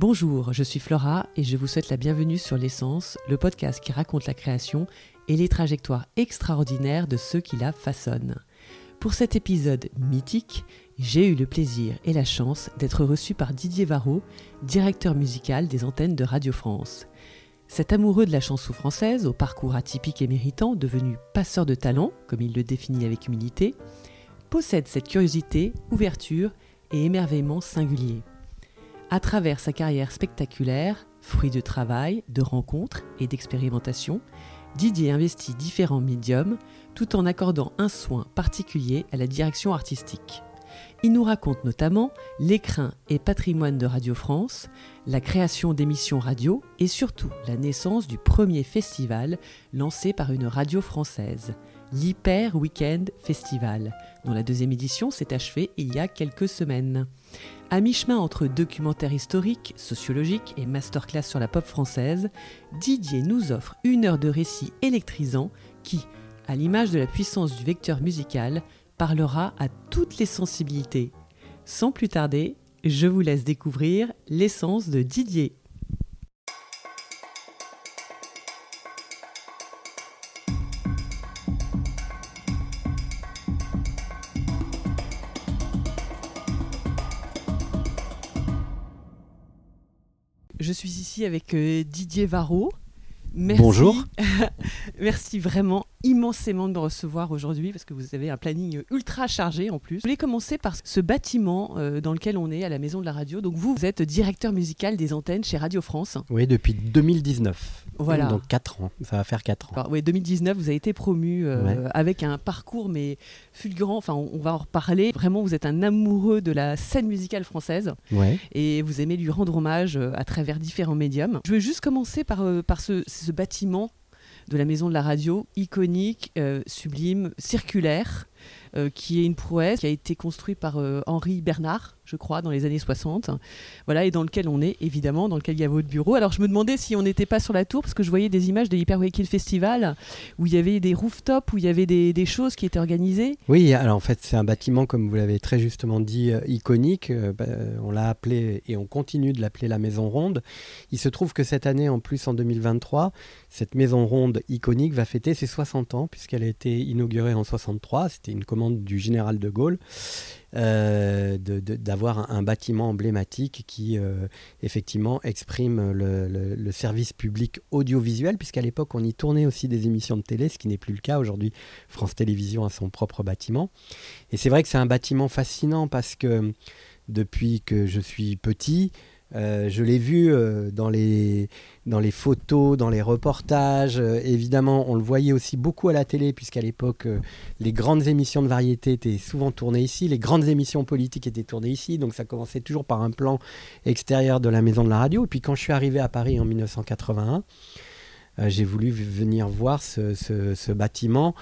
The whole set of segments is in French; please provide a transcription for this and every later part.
Bonjour, je suis Flora et je vous souhaite la bienvenue sur L'essence, le podcast qui raconte la création et les trajectoires extraordinaires de ceux qui la façonnent. Pour cet épisode mythique, j'ai eu le plaisir et la chance d'être reçu par Didier Varro, directeur musical des antennes de Radio France. Cet amoureux de la chanson française, au parcours atypique et méritant, devenu passeur de talent, comme il le définit avec humilité, possède cette curiosité, ouverture et émerveillement singulier. À travers sa carrière spectaculaire, fruit de travail, de rencontres et d'expérimentation, Didier investit différents médiums tout en accordant un soin particulier à la direction artistique. Il nous raconte notamment l'écrin et patrimoine de Radio France, la création d'émissions radio et surtout la naissance du premier festival lancé par une radio française, l'Hyper Weekend Festival, dont la deuxième édition s'est achevée il y a quelques semaines. À mi-chemin entre documentaire historique, sociologique et masterclass sur la pop française, Didier nous offre une heure de récit électrisant qui, à l'image de la puissance du vecteur musical, parlera à toutes les sensibilités. Sans plus tarder, je vous laisse découvrir l'essence de Didier. Avec euh, Didier Varro. Merci. Bonjour. Merci vraiment immensément de me recevoir aujourd'hui parce que vous avez un planning ultra chargé en plus. Je voulais commencer par ce bâtiment euh, dans lequel on est à la Maison de la Radio. Donc vous, vous êtes directeur musical des antennes chez Radio France. Oui, depuis 2019. Voilà. Donc 4 ans, ça va faire 4 ans. Alors, oui, 2019, vous avez été promu euh, Ouais. avec un parcours mais fulgurant. Enfin, on, on va en reparler. Vraiment, vous êtes un amoureux de la scène musicale française Ouais. et vous aimez lui rendre hommage euh, à travers différents médiums. Je vais juste commencer par, euh, par ce, ce bâtiment de la maison de la radio, iconique, euh, sublime, circulaire, euh, qui est une prouesse, qui a été construit par euh, Henri Bernard, je crois, dans les années 60. Voilà, et dans lequel on est, évidemment, dans lequel il y a votre bureau. Alors je me demandais si on n'était pas sur la tour, parce que je voyais des images de l'Hyper Waking Festival, où il y avait des rooftops, où il y avait des, choses qui étaient organisées. Oui, alors en fait, c'est un bâtiment, comme vous l'avez très justement dit, euh, iconique. Bah, on l'a appelé et on continue de l'appeler la Maison Ronde. Il se trouve que cette année, en plus, en 2023, cette Maison Ronde iconique va fêter ses 60 ans, puisqu'elle a été inaugurée en 63. C'était une commande du général de Gaulle. euh, d'avoir un, bâtiment emblématique qui euh, effectivement exprime le service public audiovisuel, puisqu'à l'époque on y tournait aussi des émissions de télé, ce qui n'est plus le cas aujourd'hui. France Télévisions a son propre bâtiment. Et c'est vrai que c'est un bâtiment fascinant parce que depuis que je suis petit, euh, je l'ai vu euh, dans, les, dans les photos, dans les reportages. Euh, évidemment, on le voyait aussi beaucoup à la télé, puisqu'à l'époque, les grandes émissions de variété étaient souvent tournées ici. Les grandes émissions politiques étaient tournées ici. Donc ça commençait toujours par un plan extérieur de la maison de la radio. Et puis quand je suis arrivé à Paris en 1981, euh, j'ai voulu venir voir ce, ce- bâtiment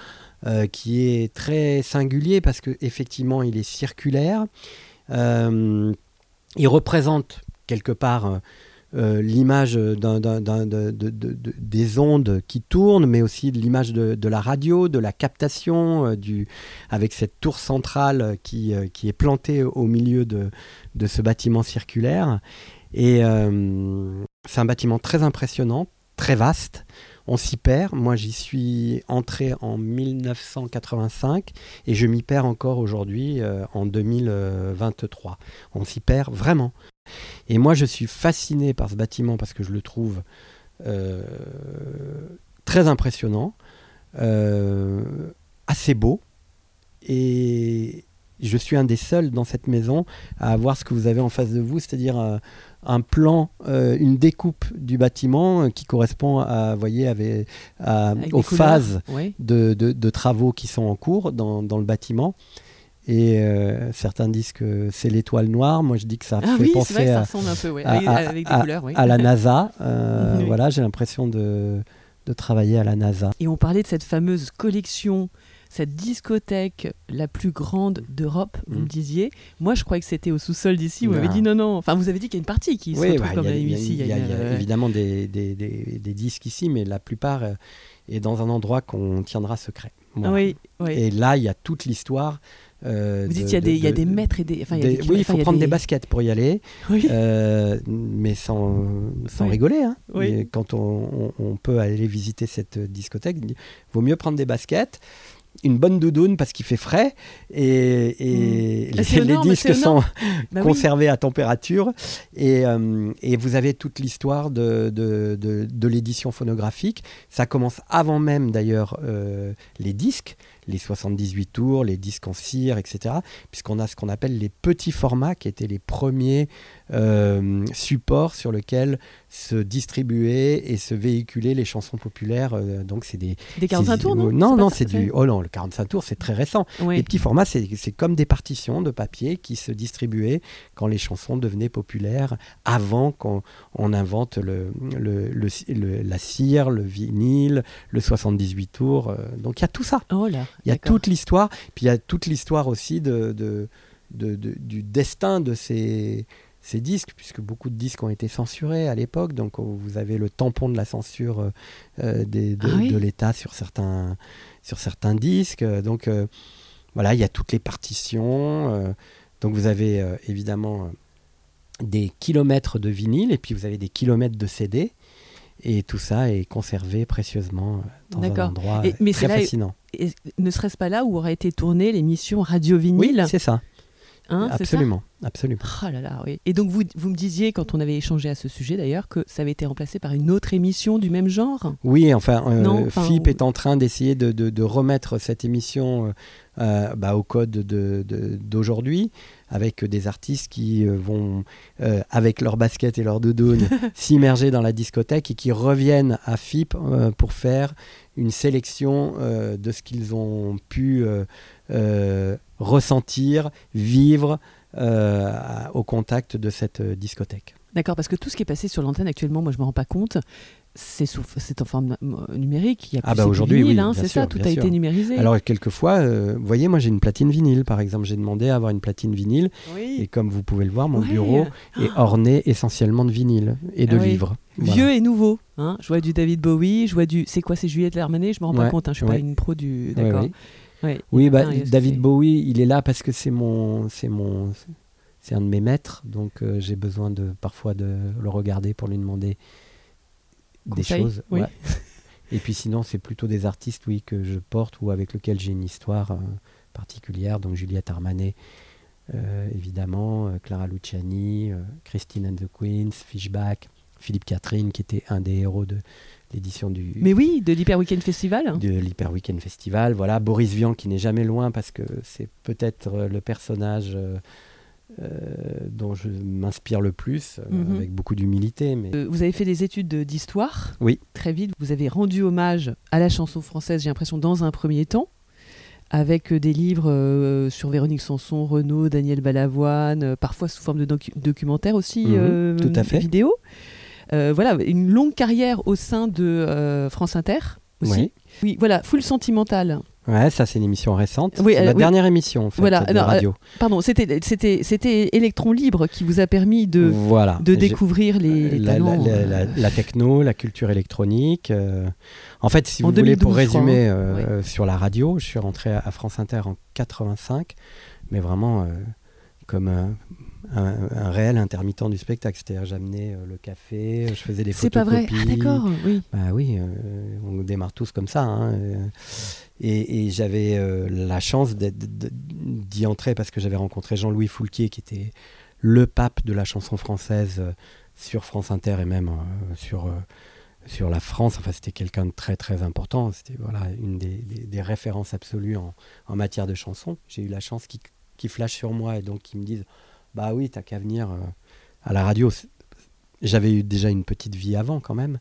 qui est très singulier parce qu'effectivement, il est circulaire. Il représente quelque part euh, euh, l'image des ondes qui tournent, mais aussi de l'image de, la radio, de la captation, euh, avec cette tour centrale qui, qui est plantée au milieu de, ce bâtiment circulaire. Et c'est un bâtiment très impressionnant, très vaste. On s'y perd. Moi, j'y suis entré en 1985 et je m'y perds encore aujourd'hui en 2023. On s'y perd vraiment. Et moi, je suis fasciné par ce bâtiment parce que je le trouve euh, très impressionnant, euh, assez beau. Et je suis un des seuls dans cette maison à avoir ce que vous avez en face de vous, c'est-à-dire un plan, euh, une découpe du bâtiment qui correspond à, vous voyez, avec, à- avec aux phases Oui. de, de- de travaux qui sont en cours dans, dans le bâtiment. Et euh, certains disent que c'est l'étoile noire. Moi, je dis que ça Ah fait oui, vrai penser ça à, ressemble un peu, ouais, à- avec, à- avec des à- couleurs. Oui. à la NASA. Euh, Oui. Voilà, j'ai l'impression de, de travailler à la NASA. Et on parlait de cette fameuse collection, cette discothèque la plus grande d'Europe, vous Mm. me disiez. Moi, je croyais que c'était au sous-sol d'ici. Vous m'avez dit non, non. Enfin, vous avez dit qu'il y a une partie qui se retrouve bah, comme il y a- il y a- ici. il y a, y euh, évidemment des, des- des- des disques ici, mais la plupart est dans un endroit qu'on tiendra secret. Voilà. Oui, oui. Et là, il y a toute l'histoire Euh, Vous dites de- il y, a des- de- il y a des de- maîtres et des. Enfin, il y a des- des oui, il faut prendre des... des baskets pour y aller, Oui. euh, mais sans, sans Oui. rigoler. hein. Oui. Et Quand on, on- on peut aller visiter cette discothèque, il vaut mieux prendre des baskets, une bonne doudoune parce qu'il fait frais, et, et Ah, les, disques sont Bah oui. conservés à température, et, euh, et vous avez toute l'histoire de, de, de- de l'édition phonographique. Ça commence avant même d'ailleurs euh, les disques, les 78 tours, les disques en cire, etc. Puisqu'on a ce qu'on appelle les petits formats qui étaient les premiers euh, supports sur lesquels se distribuaient et se véhiculaient les chansons populaires. euh, donc c'est des Des 45 c'est- tours, non? Non, non, c'est du. Oh non, le 45 tours, c'est très récent. Oui. Les petits formats, c'est c'est comme des partitions de papier qui se distribuaient quand les chansons devenaient populaires, avant qu'on on invente le, le- le- le- la cire, le vinyle, le 78 tours. euh, donc il y a tout ça. Oh là. Il y a toute l'histoire, puis il y a toute l'histoire aussi de, de- de- de- du destin de ces, ces disques, puisque beaucoup de disques ont été censurés à l'époque, donc vous avez le tampon de la censure euh, euh, des- de, Ah oui. de l'État sur certains, sur certains disques. euh, Donc euh, voilà, il y a toutes les partitions. euh, donc vous avez évidemment des kilomètres de vinyle, et puis vous avez des kilomètres de CD. Et tout ça est conservé précieusement euh, dans un endroit Et- euh, mais très là- fascinant. Et ne serait-ce pas là où aurait été tournée l'émission Radio Oui, Vinyle c'est ça. Hein, ça absolument, absolument. Ah là là, oui. Et donc vous, vous me disiez, quand on avait échangé à ce sujet d'ailleurs, que ça avait été remplacé par une autre émission du même genre? Oui, enfin, euh, Non, enfin, FIP on- est en train d'essayer de, de- de remettre cette émission euh, euh, bah, au code de- de- d'aujourd'hui, avec des artistes qui vont, euh, avec leur basket et leur doudoune, s'immerger dans la discothèque et qui reviennent à FIP euh, pour faire une sélection euh, de ce qu'ils ont pu ressentir, vivre euh, au contact de cette euh, discothèque. D'accord, parce que tout ce qui est passé sur l'antenne actuellement, moi je me rends pas compte, c'est en forme euh, numérique. Il y a Ah plus bah c'est du aujourd'hui, oui, hein, c'est ça, tout a sûr. été numérisé. Alors quelquefois, euh, vous voyez, moi j'ai une platine vinyle par exemple. J'ai demandé à avoir une platine vinyle oui. et comme vous pouvez le voir, mon bureau est orné essentiellement de vinyle et de Ah livres. Voilà. Vieux et nouveau. Hein. Je vois du David Bowie, je vois du. C'est quoi, c'est Juliette Armanet Je me rends pas compte, hein, je suis pas une pro du. D'accord. ouais. Ouais. Oui, bah, Ah, David Bowie, il est là parce que c'est mon, c'est mon, c'est un de mes maîtres, donc euh, j'ai besoin de parfois de le regarder pour lui demander des choses. oui. ouais. Et puis sinon, c'est plutôt des artistes, oui, que je porte ou avec lesquels j'ai une histoire euh, particulière. Donc Juliette Armanet, euh, évidemment, Clara Luciani, Christine and the Queens, Fishback, Philippe Catherine, qui était un des héros de l'édition du, Mais oui, de l'Hyper Weekend Festival. de l'Hyper Weekend Festival. Voilà, Boris Vian qui n'est jamais loin parce que c'est peut-être euh, le personnage euh, euh, dont je m'inspire le plus, euh, Mhm. avec beaucoup d'humilité. Mais vous avez fait des études de- d'histoire. Oui. Très vite, vous avez rendu hommage à la chanson française, j'ai l'impression, dans un premier temps, avec des livres euh, sur Véronique Sanson, Renaud, Daniel Balavoine, euh, parfois sous forme de docu- documentaire aussi, Mhm, euh, tout à fait. vidéo. Euh, voilà, une longue carrière au sein de euh, France Inter aussi. Oui. Oui, voilà, Full Sentimental. ouais, ça c'est une émission récente. Oui, euh, la oui. dernière émission en fait, Voilà, de non, euh, radio. Pardon, c'était c'était c'était Electron Libre qui vous a permis de voilà. de découvrir les, les la, talents. la- euh, techno, la culture électronique. En fait, si En vous voulez, 2012, pour crois, résumer hein. sur la radio, je suis rentré à, France Inter en 85, mais vraiment comme un, un- un réel intermittent du spectacle. C'est-à-dire, j'amenais euh, le café, je faisais des C'est pas vrai. photocopies. Ah d'accord, oui. Bah oui, euh, on démarre tous comme ça. hein, euh, Et, et j'avais euh, la chance d'y entrer parce que j'avais rencontré Jean-Louis Foulquier, qui était le pape de la chanson française euh, sur France Inter et même euh, sur, euh, sur la France. Enfin, c'était quelqu'un de très très important. C'était voilà, une des, des- des références absolues en, en matière de chanson. J'ai eu la chance qu'il qu'il flash sur moi et donc qu'ils me disent Bah oui, t'as qu'à venir euh, à la radio. J'avais eu déjà une petite vie avant quand même.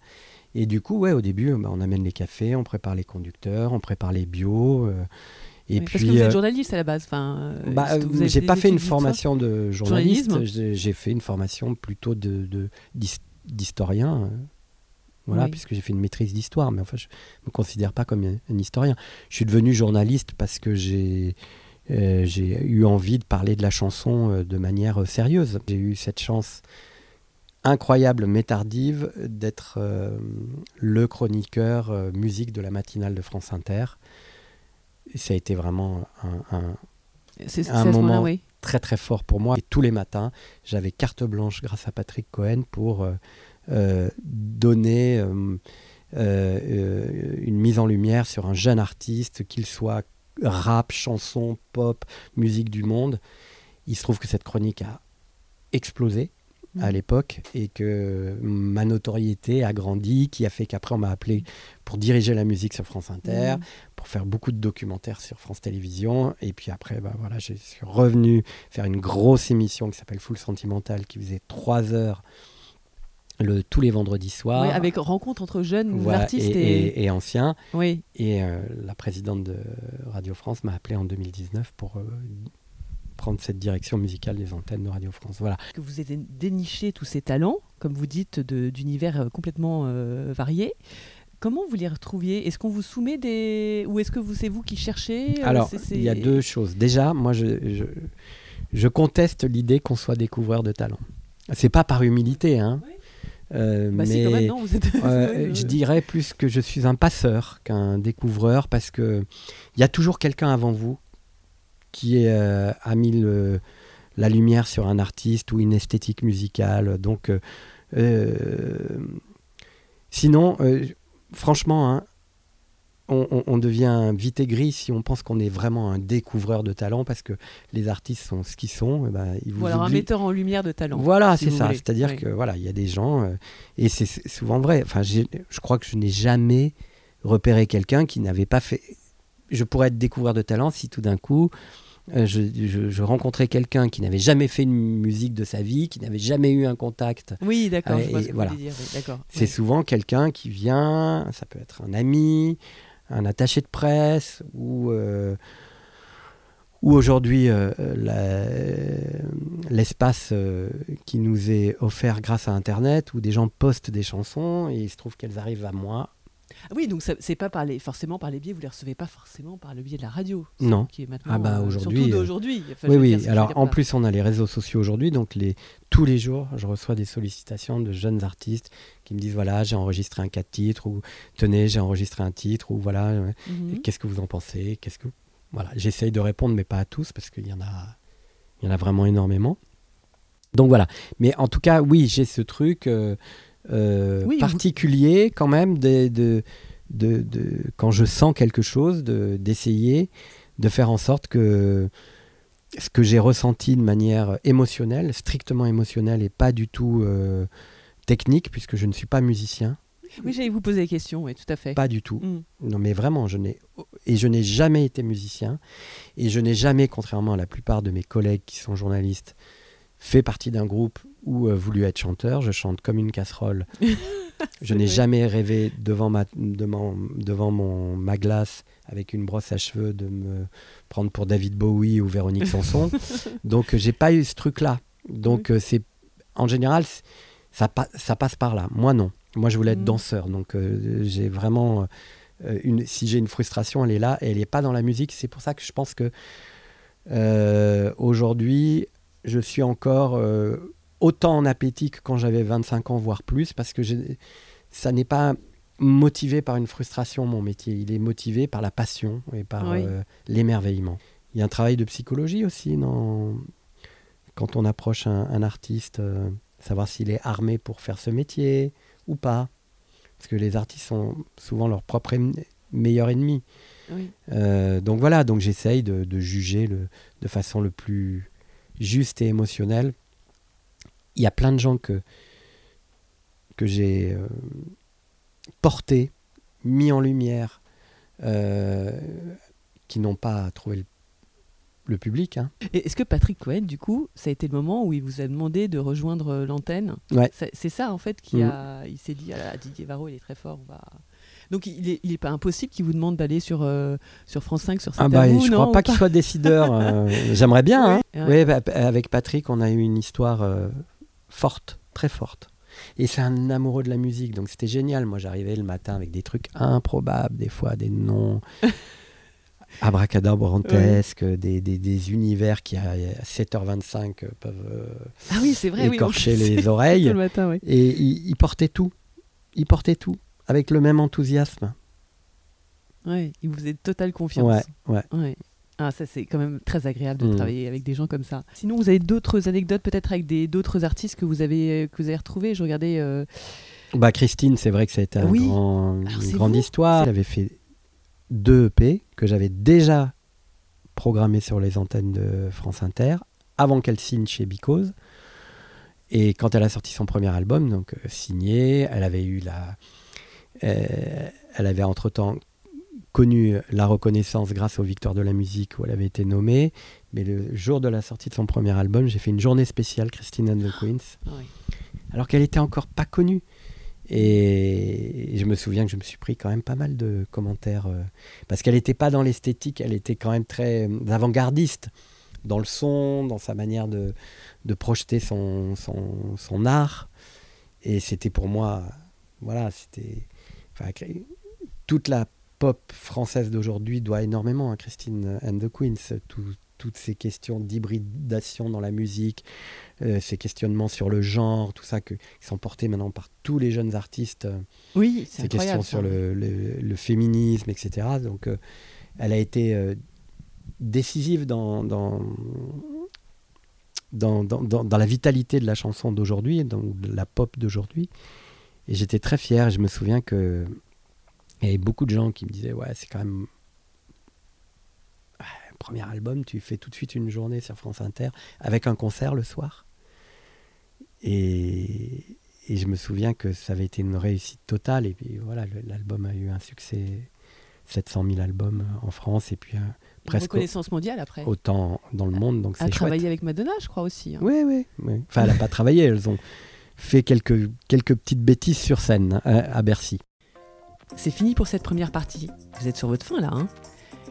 Et du coup, ouais, au début, bah, on amène les cafés, on prépare les conducteurs, on prépare les bios. euh, et Oui, puis, parce que vous euh, êtes journaliste à la base. Enfin, euh, bah, j'ai pas fait une formation de journaliste. J'ai fait une formation plutôt de de- d'his- d'historien. euh, Voilà, Oui. puisque j'ai fait une maîtrise d'histoire, mais enfin, je me considère pas comme un historien. Je suis devenu journaliste parce que j'ai euh, j'ai eu envie de parler de la chanson euh, de manière euh, sérieuse. J'ai eu cette chance incroyable mais tardive d'être le chroniqueur musique de la matinale de France Inter. Et ça a été vraiment un, moment oui. très très fort pour moi. Et tous les matins, j'avais carte blanche grâce à Patrick Cohen pour donner euh, une mise en lumière sur un jeune artiste, qu'il soit rap, chanson, pop, musique du monde. Il se trouve que cette chronique a explosé à Mhm. l'époque et que ma notoriété a grandi, qui a fait qu'après on m'a appelé pour diriger la musique sur France Inter, Mhm. pour faire beaucoup de documentaires sur France Télévisions. Et puis après, bah voilà, je suis revenu faire une grosse émission qui s'appelle Full Sentimental, qui faisait trois heures le, tous les vendredis soirs. Avec rencontre entre jeunes Voilà, artistes et, et, et- et anciens. oui. Et euh, la présidente de Radio France m'a appelé en 2019 pour euh, prendre cette direction musicale des antennes de Radio France. Voilà. que vous avez déniché tous ces talents, comme vous dites, d'univers euh, complètement euh, variés. Comment vous les retrouviez? Est-ce qu'on vous soumet des... Ou est-ce que vous, c'est vous qui cherchez Alors, il y a deux choses. Déjà, moi, je, je, je conteste l'idée qu'on soit découvreur de talent. C'est pas par humilité, hein. Oui. Euh, Bah si, mais quand même, non, vous êtes... euh, Oui, je dirais plus que je suis un passeur qu'un découvreur parce que il y a toujours quelqu'un avant vous qui euh, a mis le- la lumière sur un artiste ou une esthétique musicale. Donc, euh, euh, sinon, franchement, hein, on, on- on devient vite aigri si on pense qu'on est vraiment un découvreur de talent parce que les artistes sont ce qu'ils sont. et ben, ils vous Ou alors un metteur en lumière de talent. Voilà, si c'est ça. C'est-à-dire Oui. que voilà, il y a des gens euh, et c'est souvent vrai. Enfin, je crois que je n'ai jamais repéré quelqu'un qui n'avait pas fait. Je pourrais être découvert de talent si tout d'un coup euh, je, je- je rencontrais quelqu'un qui n'avait jamais fait une musique de sa vie, qui n'avait jamais eu un contact. Oui, d'accord, et ce voilà. C'est oui. souvent quelqu'un qui vient. Ça peut être un ami, un attaché de presse ou euh, ou aujourd'hui euh, l'espace euh, qui nous est offert grâce à Internet où des gens postent des chansons et il se trouve qu'elles arrivent à moi. Oui, donc c'est pas par les, forcément par les biais, vous les recevez pas forcément par le biais de la radio. Non. Qui est maintenant, Ah bah, euh, aujourd'hui, euh, d'aujourd'hui. Enfin, oui, oui. dire, Alors en plus, on a les réseaux sociaux aujourd'hui, donc les, tous les jours, je reçois des sollicitations de jeunes artistes qui me disent voilà, j'ai enregistré un 4 titres ou tenez, j'ai enregistré un titre ou voilà. Mhm. Qu'est-ce que vous en pensez? Qu'est-ce que voilà, j'essaye de répondre, mais pas à tous parce qu'il y en a, il y en a vraiment énormément. Donc voilà. Mais en tout cas, oui, j'ai ce truc euh, Oui, vous- particulier quand même de, de, de, de- quand je sens quelque chose, de- d'essayer de faire en sorte que ce que j'ai ressenti de manière émotionnelle, strictement émotionnelle et pas du tout euh, technique, puisque je ne suis pas musicien, Oui, j'allais vous poser des questions, oui, tout à fait. pas du tout. Mm. Non, mais vraiment, je n'ai et je n'ai jamais été musicien et je n'ai jamais, contrairement à la plupart de mes collègues qui sont journalistes, fait partie d'un groupe ou euh, voulu être chanteur. Je chante comme une casserole. je n'ai jamais rêvé devant ma devant, devant mon ma glace avec une brosse à cheveux de me prendre pour David Bowie ou Véronique Sanson. Donc euh, j'ai pas eu ce truc-là. Donc euh, c'est en général ça pa- ça passe par là. Moi non. Moi je voulais être Mhm. danseur. Donc euh, j'ai vraiment euh, une, si j'ai une frustration, elle est là et elle n'est pas dans la musique. C'est pour ça que je pense que euh, aujourd'hui, je suis encore autant en appétit que quand j'avais 25 ans, voire plus, parce que ça n'est pas motivé par une frustration, mon métier. Il est motivé par la passion et par Oui. euh, l'émerveillement. Il y a un travail de psychologie aussi dans... quand on approche un, un artiste, euh, savoir s'il est armé pour faire ce métier ou pas. Parce que les artistes sont souvent leur propre em- meilleur ennemi. Oui. Euh, donc voilà, donc j'essaye de, de juger le, de façon le plus juste et émotionnelle. Il y a plein de gens que, que j'ai euh, portés, mis en lumière, euh, qui n'ont pas trouvé le, le public. hein. Est-ce que Patrick Cohen, du coup, ça a été le moment où il vous a demandé de rejoindre euh, l'antenne? Ouais. C'est ça, en fait, qui Mhm. a. Il s'est dit, ah là, Didier Varro, il est très fort, on va. Donc il est, il est pas impossible qu'il vous demande d'aller sur, euh, sur France 5, sur Ah bah, je non, crois pas qu'il soit décideur. euh, J'aimerais bien. hein. Oui, Oui, bah, avec Patrick, on a eu une histoire euh, forte, très forte. Et c'est un amoureux de la musique, donc c'était génial. Moi, j'arrivais le matin avec des trucs improbables, des fois des noms abracadabrantesques, des, des, des univers qui à 7h25 euh, peuvent euh, Ah oui, c'est vrai, oui. écorcher les oreilles. le matin, oui. Et il, il portait tout. Il portait tout, avec le même enthousiasme. Ouais, il vous faisait totale confiance. Ouais, ouais. Ouais. Ah, ça c'est quand même très agréable de Mm. travailler avec des gens comme ça. Sinon, vous avez d'autres anecdotes peut-être avec des d'autres artistes que vous avez que vous avez retrouvés? Je regardais. euh, Bah, Christine, c'est vrai que ça a été un Oui. grand- Alors, une grande vous. histoire. Elle avait fait deux EP que j'avais déjà programmés sur les antennes de France Inter avant qu'elle signe chez Because. Et quand elle a sorti son premier album, donc euh, signé, elle avait eu la, euh, elle avait entre-temps connu la reconnaissance grâce aux Victoires de la musique où elle avait été nommée. Mais le jour de la sortie de son premier album, j'ai fait une journée spéciale Christine and the Queens ah oui. alors qu'elle était encore pas connue. Et je me souviens que je me suis pris quand même pas mal de commentaires, euh, parce qu'elle n'était pas dans l'esthétique, elle était quand même très euh, avant-gardiste dans le son, dans sa manière de, de projeter son, son, son art. Et c'était pour moi, voilà, c'était... enfin, toute la pop française d'aujourd'hui doit énormément à Christine and the Queens. Tout- toutes ces questions d'hybridation dans la musique, euh, ces questionnements sur le genre, tout ça que, qui sont portés maintenant par tous les jeunes artistes, euh, Oui, c'est ces questions sur le, le- le féminisme, etc. Donc, euh, elle a été euh, décisive dans, dans, dans, dans- dans- dans la vitalité de la chanson d'aujourd'hui, dans de la pop d'aujourd'hui. Et j'étais très fier. Je me souviens que il y avait beaucoup de gens qui me disaient Ouais, c'est quand même. Ouais, premier album, tu fais tout de suite une journée sur France Inter avec un concert le soir. Et, et je me souviens que ça avait été une réussite totale. Et puis voilà, l'album a eu un succès 700 000 albums en France et puis euh, presque reconnaissance mondiale après. autant dans le monde. Donc c'est travailler avec Madonna, je crois aussi. hein. Oui, oui. oui. Enfin, elle n'a pas travaillé. Elles ont fait quelques, quelques petites bêtises sur scène hein, à Bercy. C'est fini pour cette première partie. Vous êtes sur votre fin là, hein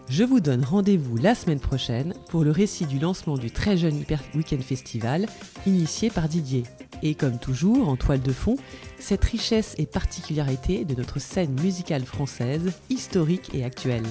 Je vous donne rendez-vous la semaine prochaine pour le récit du lancement du très jeune Hyper Weekend Festival, initié par Didier. Et comme toujours, en toile de fond, cette richesse et particularité de notre scène musicale française, historique et actuelle.